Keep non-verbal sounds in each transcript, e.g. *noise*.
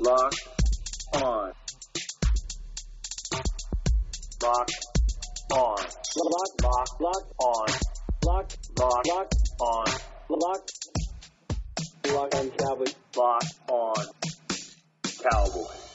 Lock on. Lock on. Lock, lock, lock on. Lock, lock, lock on. Lock, lock on Cowboys. Lock on Cowboys.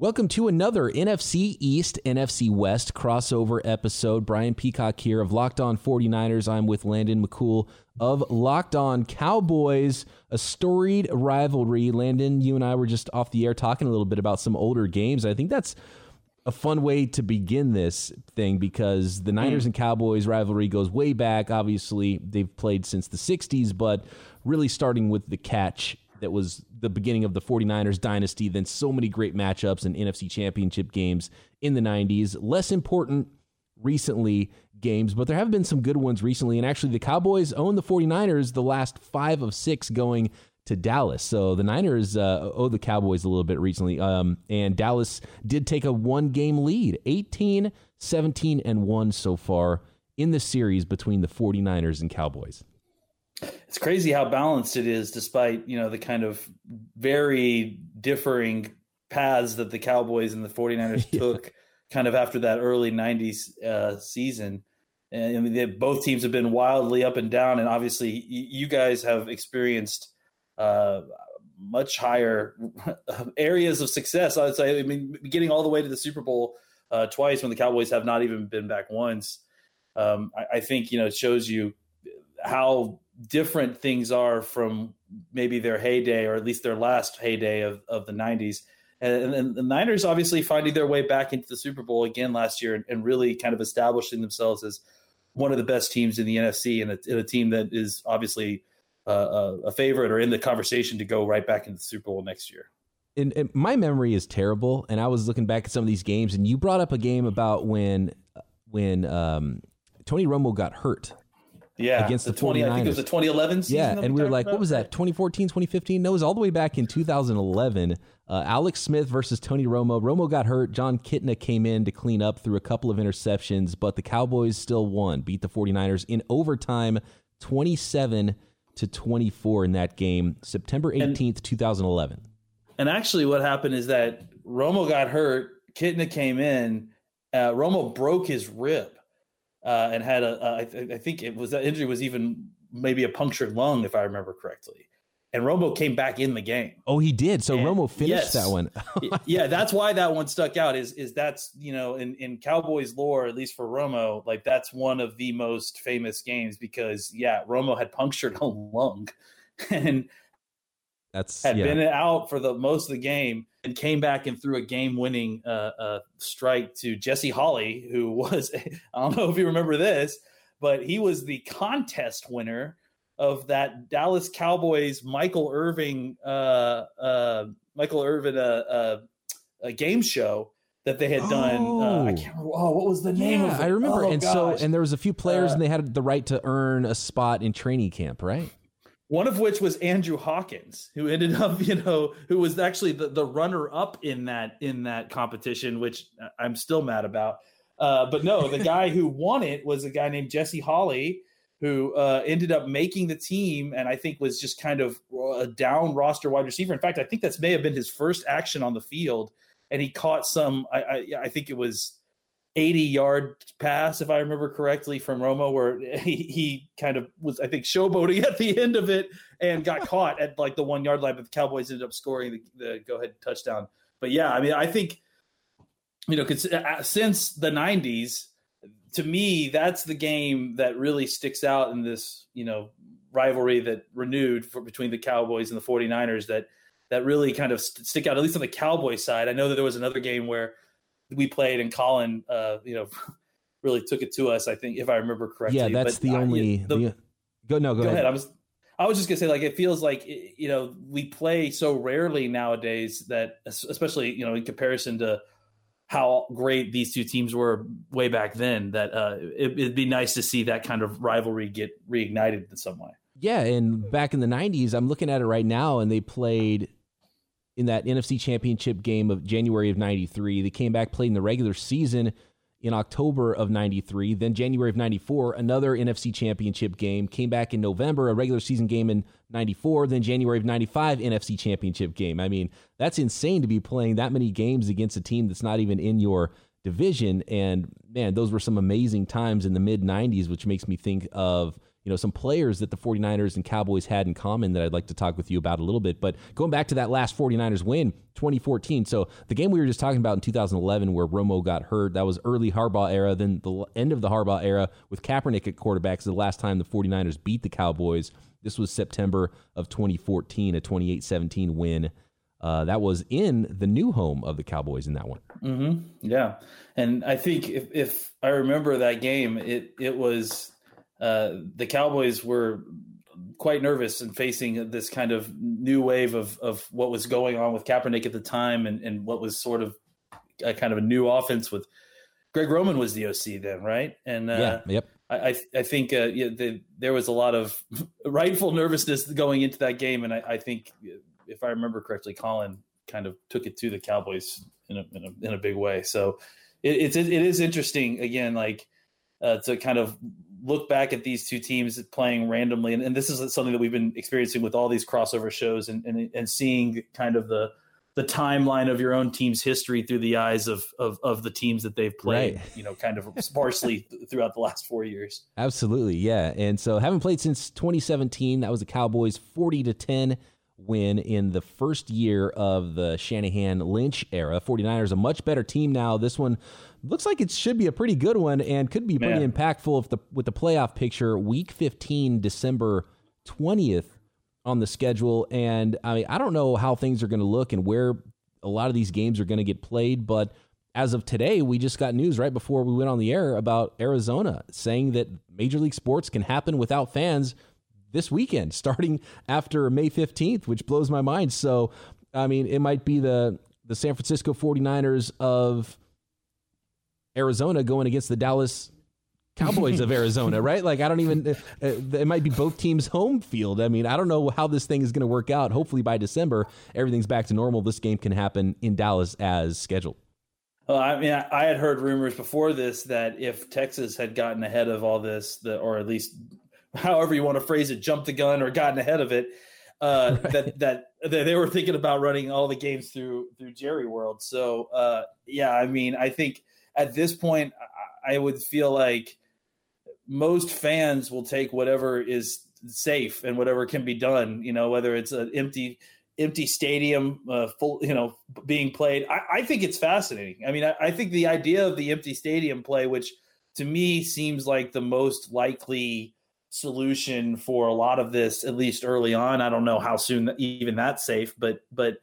Welcome to another NFC East, NFC West crossover episode. Brian Peacock here of Locked On 49ers. I'm with Landon McCool of Locked On Cowboys, a storied rivalry. Landon, you and I were just off the air talking a little bit about some older games. I think that's a fun way to begin this thing because the Niners mm. and Cowboys rivalry goes way back. Obviously, they've played since the 60s, but really starting with the catch that was the beginning of the 49ers dynasty, then so many great matchups and NFC championship games in the 90s. Less important recently games, but there have been some good ones recently. And actually, the Cowboys own the 49ers the last five of six going to Dallas. So the Niners uh, owe the Cowboys a little bit recently. Um, and Dallas did take a one game lead 18, 17, and 1 so far in the series between the 49ers and Cowboys it's crazy how balanced it is despite you know the kind of very differing paths that the cowboys and the 49ers *laughs* yeah. took kind of after that early 90s uh, season. And I mean, they, both teams have been wildly up and down and obviously y- you guys have experienced uh, much higher *laughs* areas of success. I would say i mean getting all the way to the super bowl uh, twice when the cowboys have not even been back once. Um, I, I think you know it shows you how different things are from maybe their heyday or at least their last heyday of, of the 90s. And, and the Niners obviously finding their way back into the Super Bowl again last year and, and really kind of establishing themselves as one of the best teams in the NFC and a, and a team that is obviously uh, a favorite or in the conversation to go right back into the Super Bowl next year. And, and, my memory is terrible, and I was looking back at some of these games, and you brought up a game about when when um, Tony Romo got hurt yeah, against the, the 20, 49ers. I think it was the 2011 season. Yeah, and we were like, about? what was that? 2014, 2015? No, it was all the way back in 2011. Uh, Alex Smith versus Tony Romo. Romo got hurt. Jon Kitna came in to clean up through a couple of interceptions, but the Cowboys still won, beat the 49ers in overtime, 27 to 24 in that game, September 18th, and, 2011. And actually, what happened is that Romo got hurt. Kitna came in. Uh, Romo broke his rib uh, and had a, a I, th- I think it was that injury was even maybe a punctured lung, if I remember correctly. And Romo came back in the game. Oh, he did. So and Romo finished yes, that one. *laughs* yeah, that's why that one stuck out. Is is that's you know in in Cowboys lore, at least for Romo, like that's one of the most famous games because yeah, Romo had punctured *laughs* a lung, and that's had yeah. been out for the most of the game and came back and threw a game-winning uh, uh, strike to Jesse Holley, who *laughs* was I don't know if you remember this, but he was the contest winner of that Dallas Cowboys Michael Irving uh, uh Michael Irvin uh, uh, game show that they had done. Oh. I can't remember. Oh, what was the name yeah, of it? I remember. Oh, and gosh. so, and there was a few players, and they had the right to earn a spot in training camp, right? One of which was Andrew Hawkins, who ended *laughs* up, you know, who was actually the, the runner up in that in that competition, which I'm still mad about. Uh, but no, the guy who *laughs* won it was a guy named Jesse Holley, who uh, ended up making the team, and I think was just kind of a down roster wide receiver. In fact, I think that's may have been his first action on the field, and he caught some. I, I, I think it was 80 yard pass, if I remember correctly, from Romo, where *laughs* he, he kind of was, I think, showboating at the end of it and got *laughs* caught at like the one yard line, but the Cowboys ended up scoring the, the go ahead touchdown. But yeah, I mean, I think, you know, uh, since the 90s, to me, that's the game that really sticks out in this, you know, rivalry that renewed for, between the Cowboys and the 49ers that that really kind of stick out, at least on the Cowboy side. I know that there was another game where we played and Colin, uh, you know, *laughs* really took it to us. I think if I remember correctly. Yeah, that's but, the uh, only. The, the, go no, go, go ahead. ahead. I was. I was just gonna say, like, it feels like you know we play so rarely nowadays that, especially you know, in comparison to how great these two teams were way back then, that uh, it, it'd be nice to see that kind of rivalry get reignited in some way. Yeah, and back in the '90s, I'm looking at it right now, and they played in that NFC Championship game of January of '93. They came back, played in the regular season in October of 93. Then January of 94, another NFC championship game. Came back in November, a regular season game in 94. Then January of 95, NFC championship game. I mean, that's insane to be playing that many games against a team that's not even in your division. And man, those were some amazing times in the mid 90s, which makes me think of you know some players that the 49ers and Cowboys had in common that I'd like to talk with you about a little bit. But going back to that last 49ers win, 2014. So the game we were just talking about in 2011 where Romo got hurt, that was early Harbaugh era. Then the end of the Harbaugh era with Kaepernick at quarterback is the last time the 49ers beat the Cowboys. This was September of 2014, a 28-17 win. Uh, that was in the new home of the Cowboys in that one. Mm-hmm. Yeah, and I think if, if I remember that game, it it was uh, the Cowboys were quite nervous and facing this kind of new wave of of what was going on with Kaepernick at the time, and and what was sort of a kind of a new offense with Greg Roman was the OC then, right? And uh, yeah, yep. I I think uh, yeah, the, there was a lot of *laughs* rightful nervousness going into that game, and I, I, think if I remember correctly, Colin kind of took it to the Cowboys in a in a, in a big way. So it, it's it is interesting again, like uh, to kind of look back at these two teams playing randomly, and, and, this is something that we've been experiencing with all these crossover shows, and and, and seeing kind of the the timeline of your own team's history through the eyes of of, of the teams that they've played, right. you know, kind of *laughs* sparsely throughout the last four years. Absolutely, yeah. And so haven't played since 2017. That was the Cowboys 40 to 10 win in the first year of the Shanahan Lynch era. 49ers a much better team now. This one looks like it should be a pretty good one and could be pretty Man. impactful if the with the playoff picture. Week 15, December 20th on the schedule, and I mean I don't know how things are going to look and where a lot of these games are going to get played, but as of today, we just got news right before we went on the air about Arizona saying that Major League Sports can happen without fans this weekend, starting after May 15th, which blows my mind. So, I mean, it might be the the San Francisco 49ers of Arizona going against the Dallas Cowboys of *laughs* Arizona, right? Like I don't even uh, uh, it might be both teams home field. I mean, I don't know how this thing is going to work out. Hopefully by December everything's back to normal. This game can happen in Dallas as scheduled. Well, I mean, I had heard rumors before this that if Texas had gotten ahead of all this, the, or at least however you want to phrase it, jumped the gun or gotten ahead of it, uh, *laughs* right. that, that that they were thinking about running all the games through through Jerry World. So uh, yeah, I mean, I think at this point, I would feel like most fans will take whatever is safe and whatever can be done. You know, whether it's an empty empty stadium, uh, full, you know, being played. I, I think it's fascinating. I mean, I, I, think the idea of the empty stadium play, which to me seems like the most likely solution for a lot of this, at least early on. I don't know how soon even that's safe, but but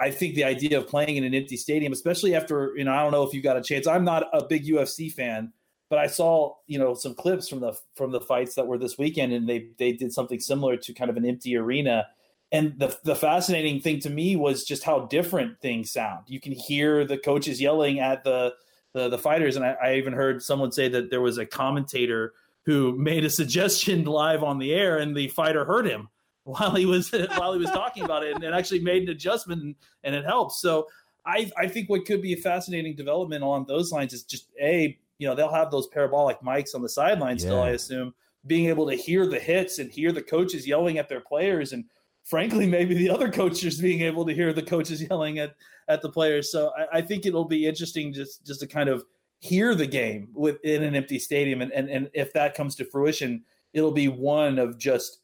I think the idea of playing in an empty stadium, especially after, you know, I don't know if you got a chance. I'm not a big UFC fan, but I saw, you know, some clips from the from the fights that were this weekend and they they did something similar to kind of an empty arena. And the the fascinating thing to me was just how different things sound. You can hear the coaches yelling at the the, the fighters, and I, I even heard someone say that there was a commentator who made a suggestion *laughs* live on the air, and the fighter heard him *laughs* while he was while he was talking about it, and, and actually made an adjustment, and, and it helped. So I I think what could be a fascinating development along those lines is just a you know they'll have those parabolic mics on the sidelines yeah. still, I assume, being able to hear the hits and hear the coaches yelling at their players, and frankly, maybe the other coaches being able to hear the coaches *laughs* yelling at at the players. So I, I think it'll be interesting just just to kind of hear the game within an empty stadium, and and and if that comes to fruition, it'll be one of just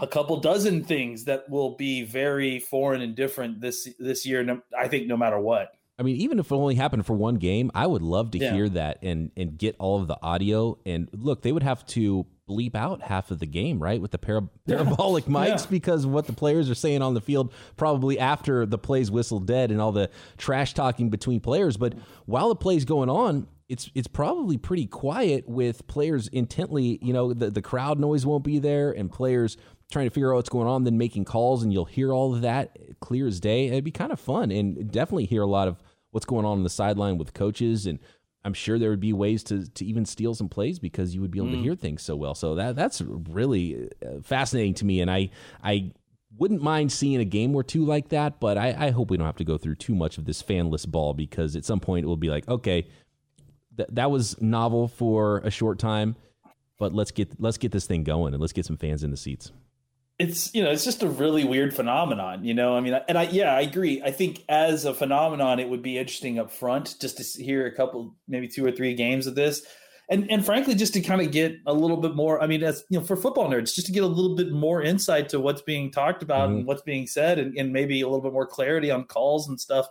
a couple dozen things that will be very foreign and different this this year. I think no matter what. I mean, even if it only happened for one game, I would love to yeah. hear that and and get all of the audio. And look, they would have to bleep out half of the game, right, with the para- *laughs* parabolic yeah. mics yeah. because what the players are saying on the field, probably after the plays whistle dead and all the trash talking between players. But while the play's going on, it's it's probably pretty quiet with players intently. You know, the the crowd noise won't be there, and players trying to figure out what's going on, then making calls, and you'll hear all of that clear as day. It'd be kind of fun, and definitely hear a lot of what's going on on the sideline with coaches, and I'm sure there would be ways to to even steal some plays because you would be able mm. to hear things so well. So that that's really uh, fascinating to me, and I I wouldn't mind seeing a game or two like that, but I, I hope we don't have to go through too much of this fanless ball because at some point it will be like, okay, th- that was novel for a short time, but let's get let's get this thing going and let's get some fans in the seats. It's you know it's just a really weird phenomenon, you know. I mean, and I yeah I agree. I think as a phenomenon, it would be interesting up front just to hear a couple, maybe two or three games of this and and frankly, just to kind of get a little bit more. I mean, as you know, for football nerds, just to get a little bit more insight to what's being talked about mm-hmm. and what's being said, and, and, maybe a little bit more clarity on calls and stuff.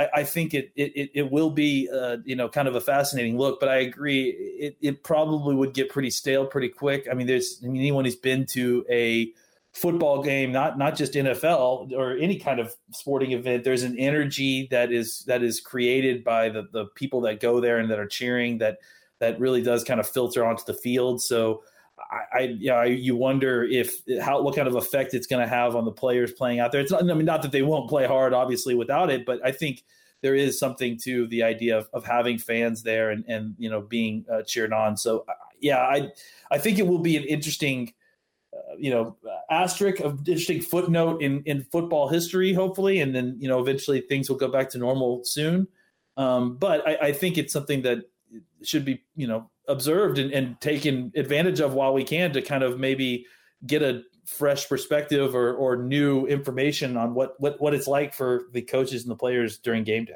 I, I think it, it it will be uh, you know kind of a fascinating look, but I agree it it probably would get pretty stale pretty quick. I mean, there's I mean, anyone who's been to a football game, not not just NFL or any kind of sporting event, there's an energy that is that is created by the the people that go there and that are cheering that that really does kind of filter onto the field. So I, I yeah, I, you wonder if how what kind of effect it's going to have on the players playing out there. It's not, I mean, not that they won't play hard, obviously, without it, but I think there is something to the idea of, of having fans there and and you know being uh, cheered on. So yeah, I I think it will be an interesting. Uh, you know, asterisk of interesting footnote in in football history, hopefully, and then you know eventually things will go back to normal soon. Um, but I, I, think it's something that should be you know observed and, and taken advantage of while we can to kind of maybe get a fresh perspective or, or new information on what, what what it's like for the coaches and the players during game day.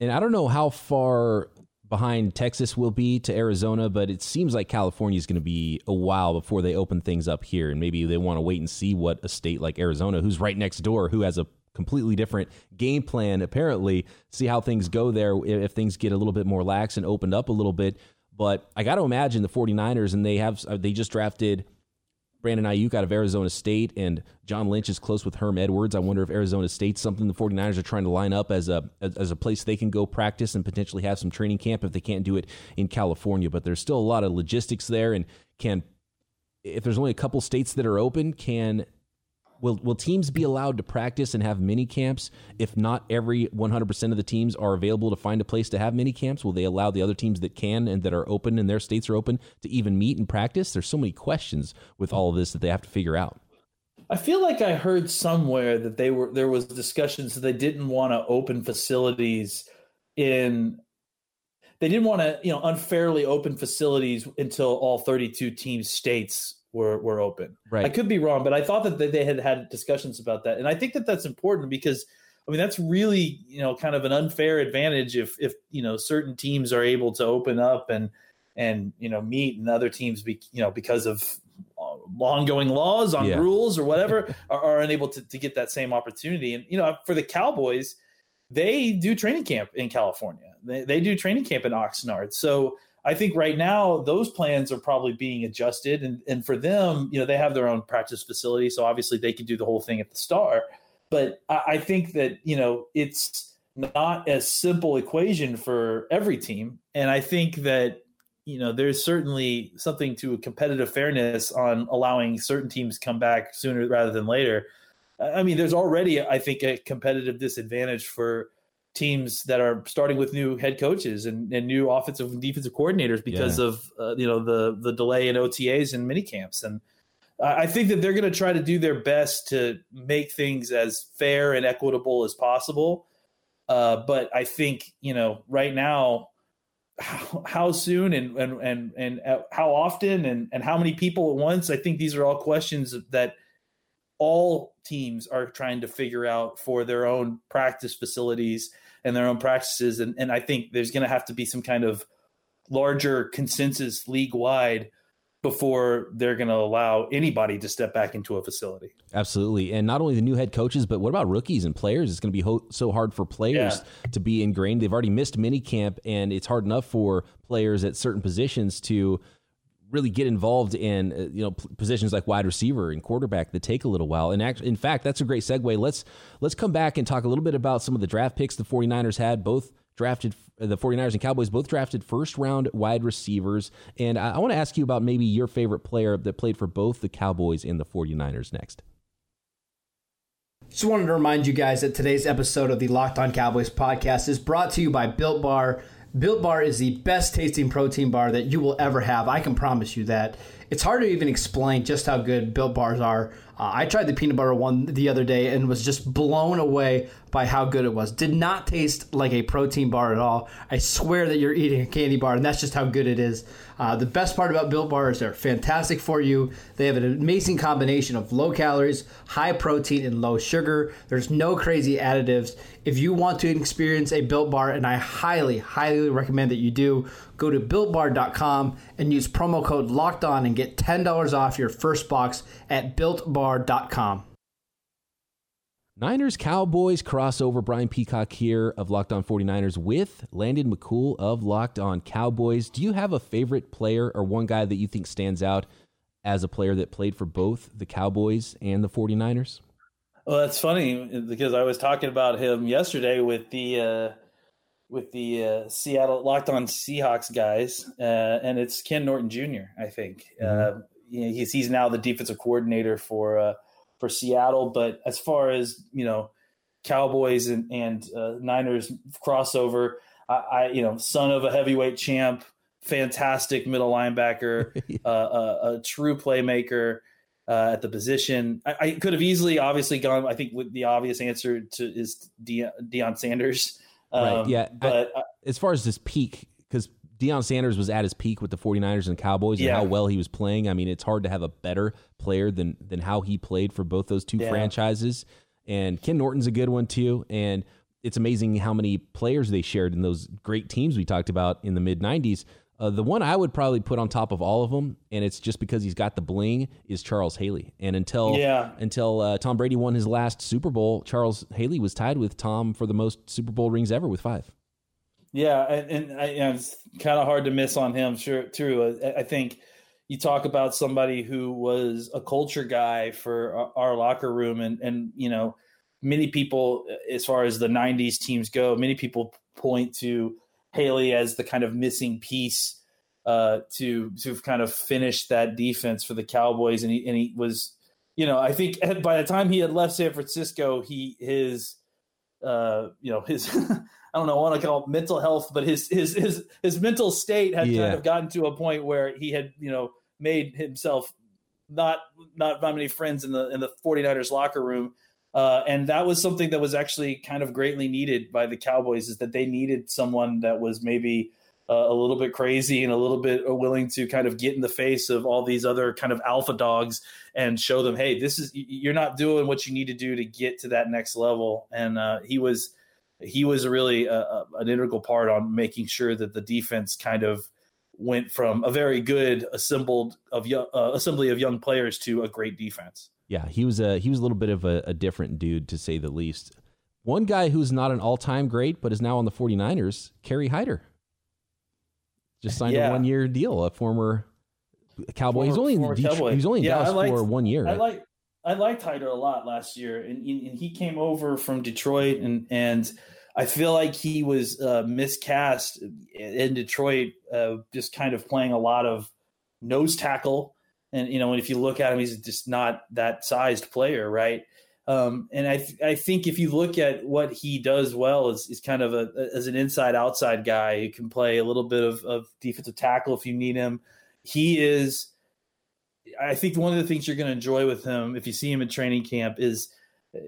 And I don't know how far behind Texas will be to Arizona, but it seems like California is going to be a while before they open things up here, and maybe they want to wait and see what a state like Arizona, who's right next door, who has a completely different game plan, apparently. See how things go there if things get a little bit more lax and opened up a little bit. But I got to imagine the 49ers, and they have uh, they just drafted Brandon Aiyuk out of Arizona State, and John Lynch is close with Herm Edwards. I wonder if Arizona State's something the 49ers are trying to line up as a as a place they can go practice and potentially have some training camp if they can't do it in California. But there's still a lot of logistics there, and can if there's only a couple states that are open, can will will teams be allowed to practice and have mini camps if not every 100% of the teams are available to find a place to have mini camps? Will they allow the other teams that can and that are open and their states are open to even meet and practice? There's so many questions with all of this that they have to figure out. I feel like I heard somewhere that they were there was discussions that they didn't want to open facilities in they didn't want to you know unfairly open facilities until all 32 team states were were open. Right. I could be wrong, but I thought that they had had discussions about that, and I think that that's important because I mean that's really you know kind of an unfair advantage if if you know certain teams are able to open up and and you know meet and other teams be you know because of uh, ongoing laws on yeah. rules or whatever *laughs* are, are unable to, to get that same opportunity and you know for the cowboys they do training camp in california they, they do training camp in oxnard so I think right now those plans are probably being adjusted, and and for them, you know, they have their own practice facility, so obviously they can do the whole thing at the Star. But I, I think that you know it's not a simple equation for every team, and I think that you know there's certainly something to a competitive fairness on allowing certain teams come back sooner rather than later. I mean, there's already, I think, a competitive disadvantage for teams that are starting with new head coaches and, and new offensive and defensive coordinators because yeah. of uh, you know the the delay in OTAs and mini camps and I think that they're going to try to do their best to make things as fair and equitable as possible. Uh, but I think you know right now how, how soon and and and and how often and and how many people at once. I think these are all questions that all teams are trying to figure out for their own practice facilities and their own practices. And, and I think there's going to have to be some kind of larger consensus league wide before they're going to allow anybody to step back into a facility. Absolutely. And not only the new head coaches, but what about rookies and players? It's going to be ho- so hard for players yeah. to be ingrained. They've already missed mini camp, and it's hard enough for players at certain positions to really get involved in uh, you know positions like wide receiver and quarterback that take a little while. And act, in fact that's a great segue. Let's let's come back and talk a little bit about some of the draft picks the 49ers had both drafted uh, the 49ers and Cowboys both drafted first round wide receivers. And I, I want to ask you about maybe your favorite player that played for both the Cowboys and the 49ers next. Just wanted to remind you guys that today's episode of the Locked On Cowboys podcast is brought to you by Built Bar Built Bar is the best tasting protein bar that you will ever have. I can promise you that. it's hard to even explain just how good Built Bars are. Uh, I tried the peanut butter one the other day and was just blown away by how good it was. Did not taste like a protein bar at all. I swear that you're eating a candy bar, and that's just how good it is. Uh, the best part about Built Bars, they're fantastic for you. They have an amazing combination of low calories, high protein, and low sugar. There's no crazy additives. If you want to experience a Built Bar, and I highly, highly recommend that you do, go to builtbar.com and use promo code locked on and get $10 off your first box at builtbar.com. Niners Cowboys crossover. Brian Peacock here of Locked On 49ers with Landon McCool of Locked On Cowboys. Do you have a favorite player or one guy that you think stands out as a player that played for both the Cowboys and the 49ers? Well, that's funny because I was talking about him yesterday with the uh, with the uh, Seattle Locked On Seahawks guys, uh, and it's Ken Norton Jr. I think mm-hmm. Uh, he's he's now the defensive coordinator for uh, for Seattle. But as far as you know, Cowboys and and uh, Niners crossover, I, I, you know, son of a heavyweight champ, fantastic middle linebacker, *laughs* uh, a, a, true playmaker. Uh, at the position, I, I, could have easily, obviously, gone. I think with the obvious answer to is De- Deion Sanders. Um, right. Yeah. But I, as far as this peak, because Deion Sanders was at his peak with the 49ers and Cowboys and how well he was playing. I mean, it's hard to have a better player than than how he played for both those two yeah. franchises. And Ken Norton's a good one too. And it's amazing how many players they shared in those great teams we talked about in the mid 90s. Uh, the one I would probably put on top of all of them, and it's just because he's got the bling, is Charles Haley. And until yeah. until uh, Tom Brady won his last Super Bowl, Charles Haley was tied with Tom for the most Super Bowl rings ever with five. Yeah, and, and I, you know, it's kind of hard to miss on him. Sure, true. I, I, think you talk about somebody who was a culture guy for our, our locker room, and and you know, many people, as far as the '90s teams go, many people point to Haley as the kind of missing piece uh, to to kind of finish that defense for the Cowboys, and he and he was, you know, I think by the time he had left San Francisco, he his, uh, you know, his *laughs* I don't know, I want to call it mental health, but his his his his mental state had yeah. kind of gotten to a point where he had, you know, made himself not not not many friends in the in the 49ers locker room. Uh, and that was something that was actually kind of greatly needed by the Cowboys is that they needed someone that was maybe uh, a little bit crazy and a little bit willing to kind of get in the face of all these other kind of alpha dogs and show them, hey, this is you're not doing what you need to do to get to that next level. And uh, he was he was really a, a, an integral part on making sure that the defense kind of went from a very good assembled of young, uh, assembly of young players to a great defense. Yeah, he was a he was a little bit of a, a different dude to say the least. One guy who's not an all-time great but is now on the 49ers, Kerry Hyder. Just signed yeah. a one-year deal, a former Cowboy. Former, he's only in Detroit, he's only in yeah, Dallas liked, for one year. I like I liked Hyder a lot last year, and, and, he came over from Detroit, and and I feel like he was uh, miscast in Detroit, uh, just kind of playing a lot of nose tackle, and you know, and if you look at him, he's just not that sized player, right? Um, and I th- I think if you look at what he does well is, is kind of a as an inside outside guy who can play a little bit of, of defensive tackle if you need him. He is I think one of the things you're going to enjoy with him if you see him in training camp is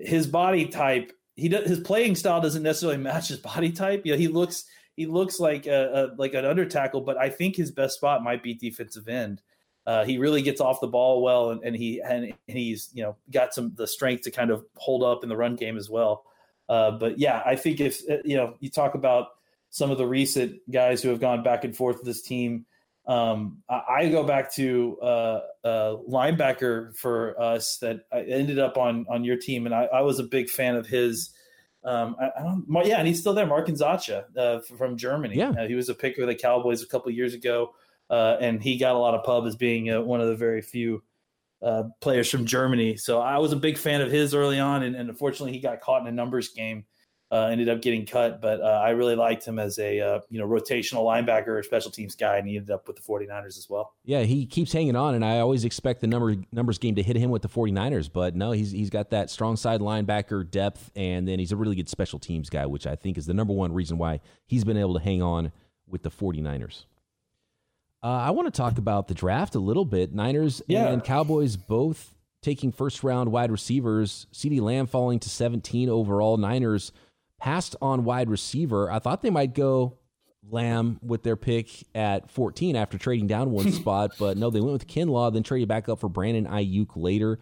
his body type. He his playing style doesn't necessarily match his body type. Know, he looks he looks like a, a like an under tackle, but I think his best spot might be defensive end. Uh, he really gets off the ball well, and, and he and, and, he's you know got some the strength to kind of hold up in the run game as well. Uh, but yeah, I think if you know you talk about some of the recent guys who have gone back and forth with this team, um, I, I, go back to uh, a linebacker for us that I ended up on on your team, and I, I was a big fan of his. Um, I, I, don't, yeah, and he's still there, Mark Nzeocha uh, from Germany. Yeah, uh, he was a pick of the Cowboys a couple years ago, uh, and he got a lot of pub as being uh, one of the very few uh, players from Germany. So I was a big fan of his early on, and, and unfortunately, he got caught in a numbers game uh, ended up getting cut, but uh, I really liked him as a uh, you know rotational linebacker or special teams guy, and he ended up with the 49ers as well. Yeah, he keeps hanging on, and I always expect the number numbers game to hit him with the 49ers, but no, he's he's got that strong side linebacker depth, and then he's a really good special teams guy, which I think is the number one reason why he's been able to hang on with the 49ers. Uh, I want to talk about the draft a little bit. Niners Yeah. and Cowboys both taking first round wide receivers. CeeDee Lamb falling to 17 overall. Niners passed on wide receiver. I thought they might go Lamb with their pick at 14 after trading down one *laughs* spot, but no, they went with Kinlaw, then traded back up for Brandon Aiyuk later.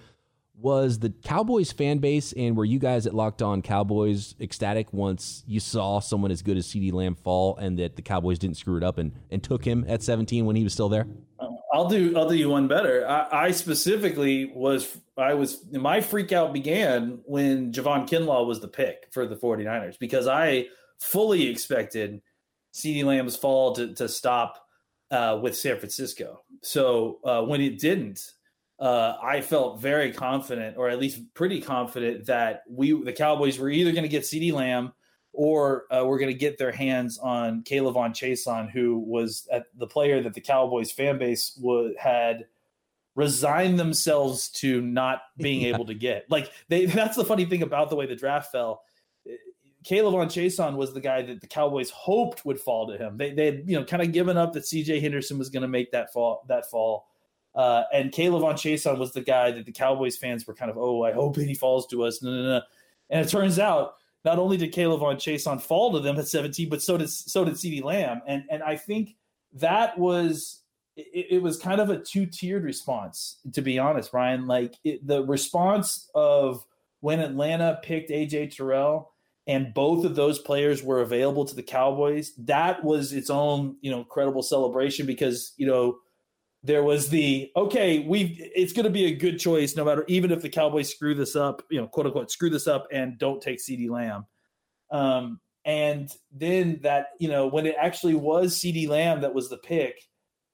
Was the Cowboys fan base and were you guys at Locked On Cowboys ecstatic once you saw someone as good as CeeDee Lamb fall and that the Cowboys didn't screw it up and, and took him at 17 when he was still there? I'll do I'll do you one better. I, I specifically was I was my freak out began when Javon Kinlaw was the pick for the 49ers because I fully expected CeeDee Lamb's fall to, to stop uh, with San Francisco. So uh, when it didn't, uh, I felt very confident, or at least pretty confident, that we the Cowboys were either going to get CeeDee Lamb or uh, we're going to get their hands on K'Lavon Chaisson, who was at the player that the Cowboys fan base would, had resigned themselves to not being *laughs* Yeah. able to get. Like they, *laughs* that's the funny thing about the way the draft fell. K'Lavon Chaisson was the guy that the Cowboys hoped would fall to him. They they had you know kind of given up that C.J. Henderson was going to make that fall that fall. Uh, and K'Lavon Chaisson was the guy that the Cowboys fans were kind of, oh, I hope he falls to us. No, no, no. And it turns out not only did K'Lavon Chaisson fall to them at 17, but so did so did CeeDee Lamb. And and I think that was it, it was kind of a two tiered response, to be honest, Ryan. Like it, the response of when Atlanta picked AJ Terrell and both of those players were available to the Cowboys, that was its own, you know, incredible celebration because, you know, there was the okay, we it's going to be a good choice no matter even if the Cowboys screw this up, you know, quote unquote screw this up and don't take CeeDee Lamb. Um, and then that, you know, when it actually was CeeDee Lamb that was the pick,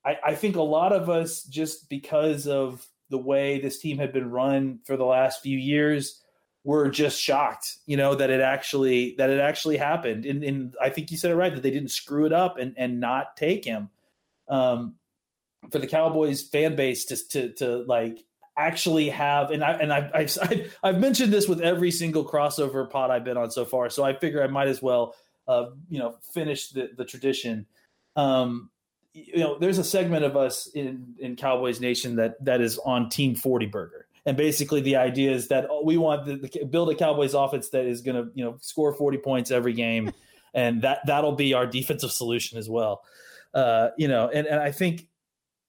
I, I think a lot of us just because of the way this team had been run for the last few years were just shocked, you know, that it actually that it actually happened. And, and I think you said it right that they didn't screw it up and and not take him. Um, for the Cowboys fan base just to to like actually have and I and I, I've *laughs* I've I've mentioned this with every single crossover pod I've been on so far, so I figure I might as well uh, you know finish the the tradition. Um, you know, there's a segment of us in in Cowboys Nation that that is on Team Forty Burger. And basically, the idea is that we want the, the build a Cowboys offense that is going to, you know, score forty points every game, *laughs* and that that'll be our defensive solution as well. Uh, you know, and and I think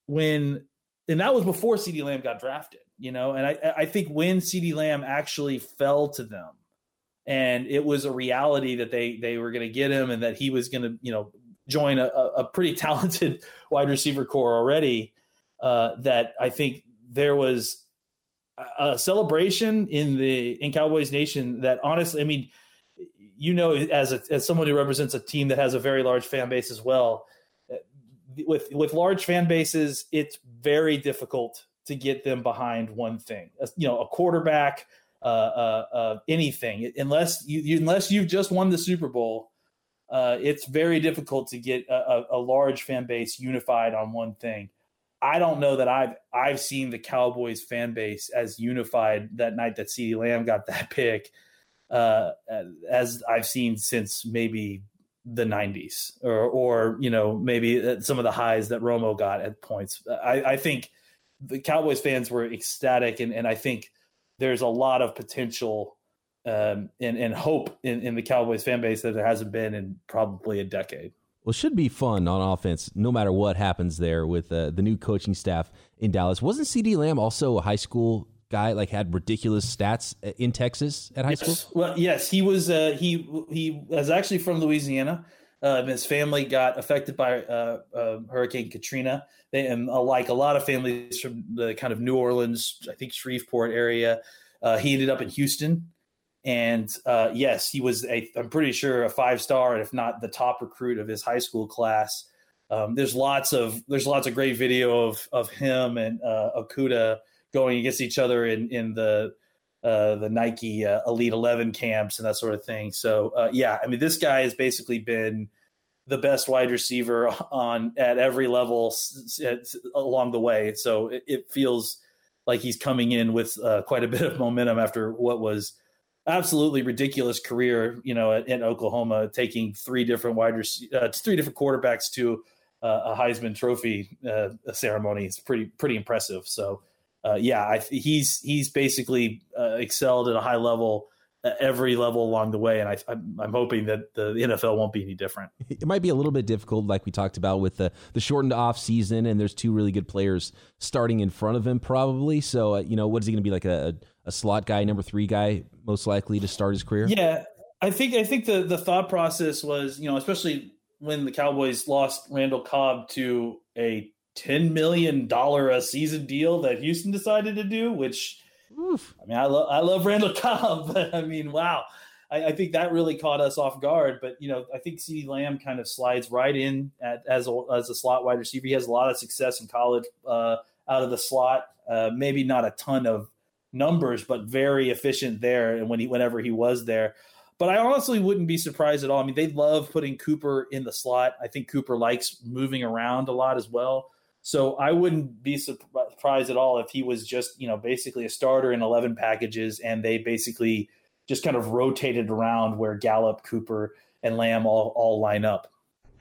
when and that was before CeeDee Lamb got drafted, you know, and I I think when CeeDee Lamb actually fell to them and it was a reality that they they were going to get him and that he was going to, you know, join a, a pretty *laughs* talented wide receiver core already uh, that I think there was a celebration in the in Cowboys Nation that honestly, I mean, you know, as a, as someone who represents a team that has a very large fan base as well, with with large fan bases, it's very difficult to get them behind one thing. You know, a quarterback, uh, uh, uh, anything, unless you, unless you've just won the Super Bowl. Uh, it's very difficult to get a, a, large fan base unified on one thing. I don't know that I've I've seen the Cowboys fan base as unified that night that CeeDee Lamb got that *laughs* pick uh, as I've seen since maybe the 90s or or you know maybe some of the highs that Romo got at points. I, I think the Cowboys fans were ecstatic and, and I think there's a lot of potential um, and, and hope in, in the Cowboys fan base that there hasn't been in probably a decade. Well, should be fun on offense, no matter what happens there with uh, the new coaching staff in Dallas. Wasn't CeeDee Lamb also a high school guy? Like had ridiculous stats in Texas at high yes. school. Well, yes, he was. Uh, he he was actually from Louisiana. Uh, his family got affected by uh, Hurricane Katrina, they, and uh, like a lot of families from the kind of New Orleans, I think Shreveport area, uh, he ended up in Houston. And uh, yes, he was a, I'm pretty sure a five star, and if not the top recruit of his high school class. Um, there's lots of there's lots of great video of of him and uh, Okudah going against each other in in the uh, the Nike uh, Elite Eleven camps and that sort of thing. So uh, yeah, I mean this guy has basically been the best wide receiver *laughs* on at every level s- s- along the way. So it, it, feels like he's coming in with uh, quite a bit of momentum after what was absolutely ridiculous career, you know, in Oklahoma, taking three different wide rec- uh, three different quarterbacks to uh, a Heisman Trophy ceremony. It's pretty pretty impressive. So uh, yeah, I, he's he's basically uh, excelled at a high level at every level along the way, and I, I'm, I'm hoping that the NFL won't be any different. It might be a little bit difficult, like we talked about with the the shortened off season, and there's two really good players starting in front of him, probably. So uh, you know, what is he going to be like a a slot guy, number three guy, most likely to start his career? Yeah, I think I think the the thought process was, you know, especially when the Cowboys lost Randall Cobb to a ten million dollar a season deal that Houston decided to do, which Oof. I mean, I love I love Randall Cobb, *laughs* but I mean, wow, I, I, think that really caught us off guard. But you know, I think CeeDee Lamb kind of slides right in at, as a, as a slot wide receiver. He has a lot of success in college uh, out of the slot. Uh, maybe not a ton of numbers, but very efficient there. And when he whenever he was there. But I honestly wouldn't be surprised at all. I mean, they love putting Cooper in the slot. I think Cooper likes moving around a lot as well. So I wouldn't be surprised at all if he was just, you know, basically a starter in 11 packages and they basically just kind of rotated around where Gallup, Cooper, and Lamb all, all line up.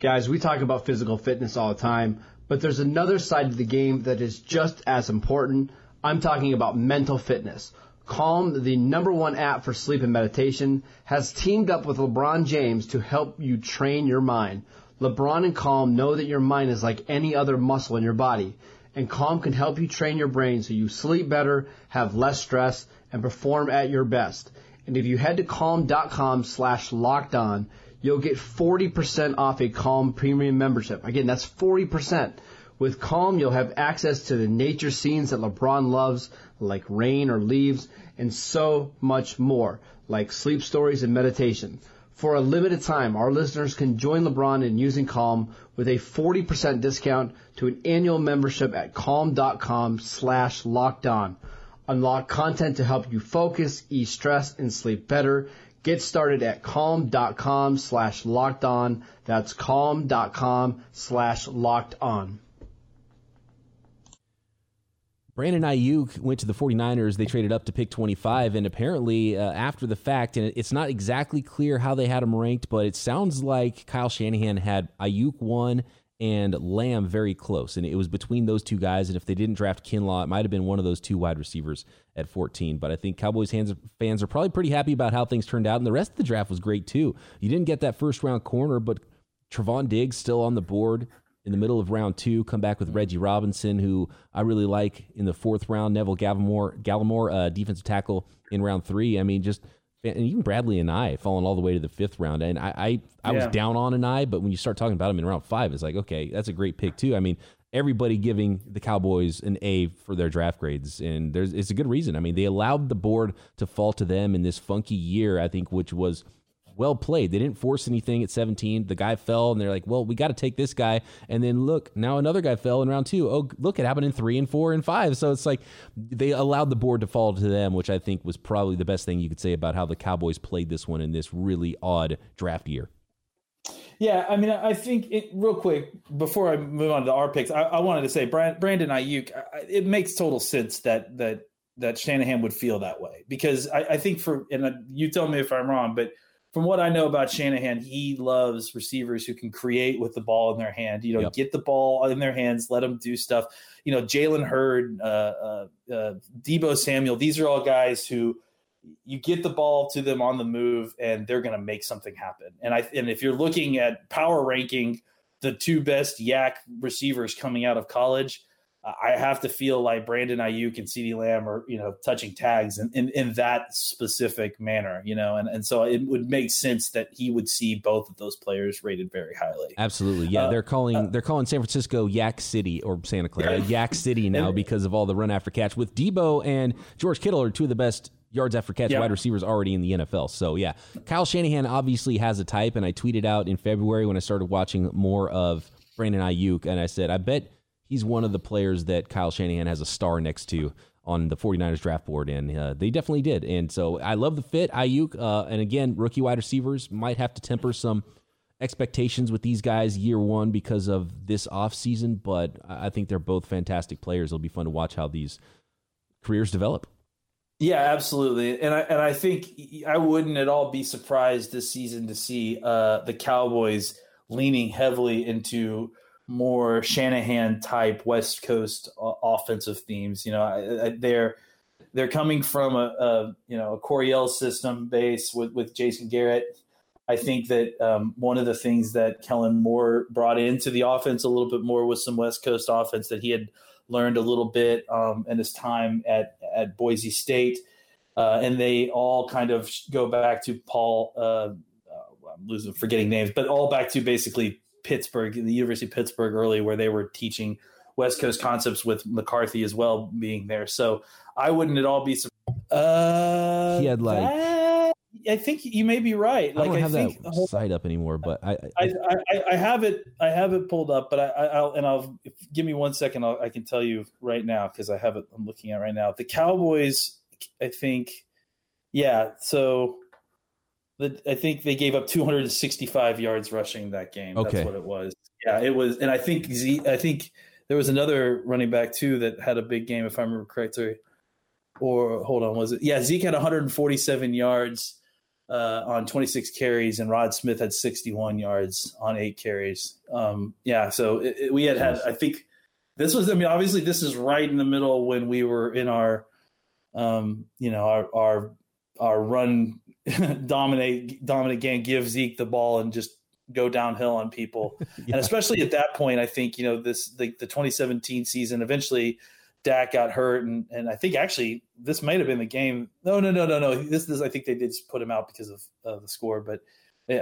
Guys, we talk about physical fitness all the time, but there's another side of the game that is just as important. I'm talking about mental fitness. Calm, the number one app for sleep and meditation, has teamed up with LeBron James to help you train your mind. LeBron and Calm know that your mind is like any other muscle in your body, and Calm can help you train your brain so you sleep better, have less stress, and perform at your best. And if you head to calm.com slash locked on, you'll get 40% off a Calm premium membership. Again, that's 40%. With Calm, you'll have access to the nature scenes that LeBron loves, like rain or leaves, and so much more, like sleep stories and meditation. For a limited time, our listeners can join LeBron in using Calm with a 40% discount to an annual membership at calm.com slash locked on. Unlock content to help you focus, ease stress, and sleep better. Get started at calm.com slash locked on. That's calm.com slash locked on. Brandon Aiyuk went to the 49ers. They traded up to pick 25. And apparently, uh, after the fact, and it's not exactly clear how they had him ranked, but it sounds like Kyle Shanahan had Aiyuk one and Lamb very close. And it was between those two guys. And if they didn't draft Kinlaw, it might have been one of those two wide receivers at 14. But I think Cowboys fans are probably pretty happy about how things turned out. And the rest of the draft was great, too. You didn't get that first round corner, but Trevon Diggs still on the board in the middle of round two. Come back with Reggie Robinson, who I really like in the fourth round. Neville Gallimore, Gallimore, uh, defensive tackle in round three. I mean, just and even Bradlee Anae falling all the way to the fifth round. And I I, I yeah. was down on Anae, but when you start talking about him in round five, it's like okay, that's a great pick too. I mean. Everybody giving the Cowboys an A for their draft grades, and there's it's a good reason. I mean, they allowed the board to fall to them in this funky year, I think, which was well played. They didn't force anything at 17. The guy fell, and they're like, well, we got to take this guy. And then look, now another guy fell in round two. Oh, look, it happened in three and four and five. So it's like they allowed the board to fall to them, which I think was probably the best thing you could say about how the Cowboys played this one in this really odd draft year. Yeah, I mean, I think it, real quick before I move on to our picks, I, I wanted to say Brandon Aiyuk. It makes total sense that that that Shanahan would feel that way because I, I think for and you tell me if I'm wrong, but from what I know about Shanahan, he loves receivers who can create with the ball in their hand. You know, yep. get the ball in their hands, let them do stuff. You know, Jalen Hurd, uh, uh, uh, Deebo Samuel. These are all guys who you get the ball to them on the move, and they're going to make something happen. And I and if you're looking at power ranking, the two best yak receivers coming out of college I have to feel like Brandon Aiyuk and CeeDee Lamb are, you know, touching tags in, in, in, that specific manner, you know, and, and so it would make sense that he would see both of those players rated very highly. Absolutely. Yeah. Uh, they're calling, uh, they're calling San Francisco Yak City or Santa Clara Yak City now because of all the run after catch with Deebo and George Kittle are two of the best yards after catch wide receivers already in the NFL. So yeah, Kyle Shanahan obviously has a type and I tweeted out in February when I started watching more of Brandon Aiyuk and I said, I bet he's one of the players that Kyle Shanahan has a star next to on the 49ers draft board, and uh, they definitely did. And so I love the fit. Aiyuk, uh, and again, rookie wide receivers might have to temper some expectations with these guys year one because of this offseason, but I think they're both fantastic players. It'll be fun to watch how these careers develop. Yeah, absolutely, and I and I think I wouldn't at all be surprised this season to see uh, the Cowboys leaning heavily into more Shanahan type West Coast uh, offensive themes. You know, I, I, they're they're coming from a, a, you know a Coryell system base with with Jason Garrett. I think that um, one of the things that Kellen Moore brought into the offense a little bit more was some West Coast offense that he had learned a little bit um, in his time at at Boise State, uh, and they all kind of go back to Paul. Uh, uh, I'm losing forgetting names, but all back to basically Pittsburgh, the University of Pittsburgh early, where they were teaching West Coast concepts with McCarthy as well being there. So I wouldn't at all be. surprised. Uh, he had like. That, I think you may be right. Like, I don't I have think, that site up anymore, but I I, I, I have it I have it pulled up, but I, I'll and I'll give me one second. I'll, I can tell you right now because I have it. I'm looking at right now. The Cowboys, I think, yeah. So the, I think they gave up 265 yards rushing that game. Okay. That's what it was. Yeah, it was, and I think Z. I think there was another running back too that had a big game, if I remember correctly. Or hold on, was it? Yeah, Zeke had 147 yards uh, on 26 carries, and Rod Smith had 61 yards on eight carries. Um, yeah, so it, it, we had had. I think this was. I mean, obviously, this is right in the middle when we were in our, um, you know, our our our run *laughs* dominate dominate game, give Zeke the ball and just go downhill on people. *laughs* yeah. And especially at that point, I think you know this the, the 2017 season. Eventually, Dak got hurt, and and I think actually this might have been the game. No, no, no, no, no. This is I think they did put him out because of uh, the score, but.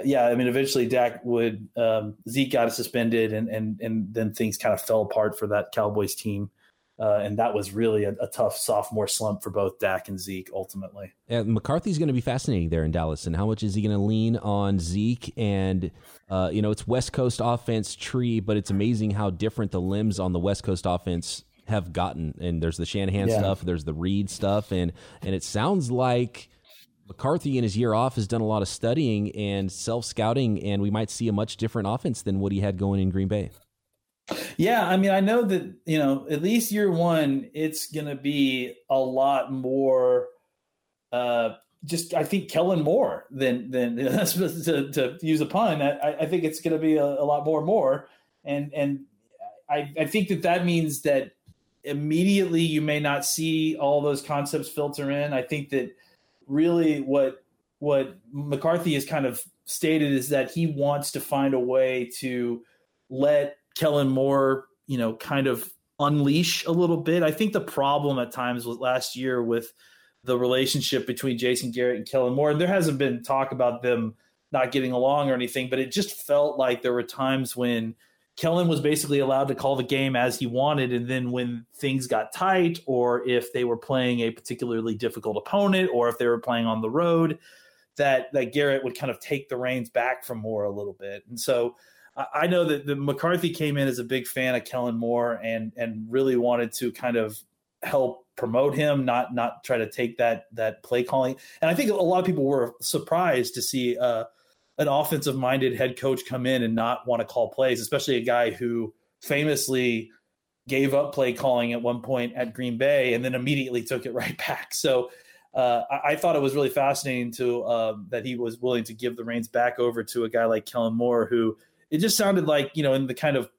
Yeah, I mean, eventually Dak would um, Zeke got suspended, and and and then things kind of fell apart for that Cowboys team. Uh, and that was really a, a, tough sophomore slump for both Dak and Zeke ultimately. Yeah, McCarthy's going to be fascinating there in Dallas. And how much is he going to lean on Zeke? And, uh, you know, it's West Coast offense tree, but it's amazing how different the limbs on the West Coast offense have gotten. And there's the Shanahan yeah. stuff, there's the Reid stuff. And, and it sounds like McCarthy in his year off has done a lot of studying and self scouting, and we might see a much different offense than what he had going in Green Bay. Yeah, I mean, I know that you know at least year one, it's going to be a lot more. Uh, just I think Kellen Moore than than *laughs* to, to use a pun. I, I think it's going to be a, a, lot more more, and and I I think that that means that immediately you may not see all those concepts filter in. I think that really what what McCarthy has kind of stated is that he wants to find a way to let Kellen Moore, you know, kind of unleash a little bit. I think the problem at times was last year with the relationship between Jason Garrett and Kellen Moore. And there hasn't been talk about them not getting along or anything, but it just felt like there were times when Kellen was basically allowed to call the game as he wanted. And then when things got tight, or if they were playing a particularly difficult opponent, or if they were playing on the road, that that Garrett would kind of take the reins back from Moore a little bit. And so I know that the McCarthy came in as a big fan of Kellen Moore and and really wanted to kind of help promote him, not not try to take that that play calling. And I think a lot of people were surprised to see uh, an offensive minded head coach come in and not want to call plays, especially a guy who famously gave up play calling at one point at Green Bay and then immediately took it *laughs* right back. So. Uh, I, I, thought it was really fascinating to uh, that he was willing to give the reins back over to a guy like Kellen Moore, who it just sounded like you know in the kind of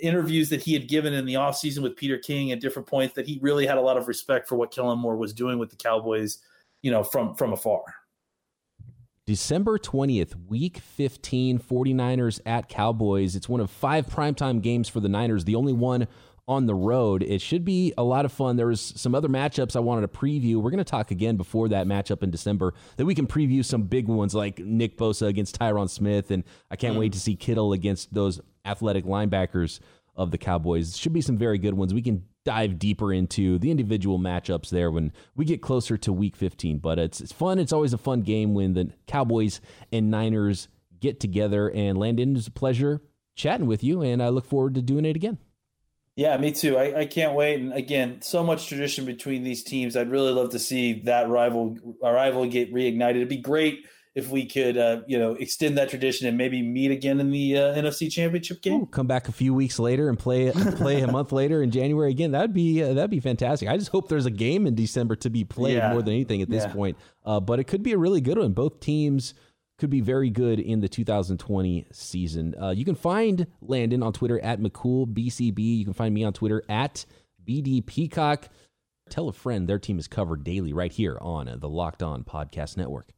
interviews that he had given in the offseason with Peter King at different points that he really had a lot of respect for what Kellen Moore was doing with the Cowboys, you know, from from afar. December 20th, week 15, 49ers at Cowboys. It's one of five primetime games for the Niners, the only one on the road. It should be a lot of fun. There was some other matchups I wanted to preview. We're going to talk again before that matchup in December that we can preview some big ones like Nick Bosa against Tyron Smith, and I can't mm. wait to see Kittle against those athletic linebackers of the Cowboys. Should be some very good ones. We can dive deeper into the individual matchups there when we get closer to Week 15. But it's it's fun. It's always a fun game when the Cowboys and Niners get together. And Landon, it's a pleasure chatting with you, and I look forward to doing it again. Yeah, me too. I, I can't wait. And again, so much tradition between these teams. I'd really love to see that rival rival get reignited. It'd be great if we could, uh, you know, extend that tradition and maybe meet again in the uh, NFC Championship game. Ooh, come back a few weeks later and play play a month later in January again. That'd be uh, that'd be fantastic. I just hope there's a game in December to be played yeah. more than anything at this yeah. point. Uh, but it could be a really good one. Both teams could be very good in the 2020 season. Uh, you can find Landon on Twitter at McCoolBTB. You can find me on Twitter at BD Peacock. Tell a friend their team is covered daily right here on the Locked On Podcast Network.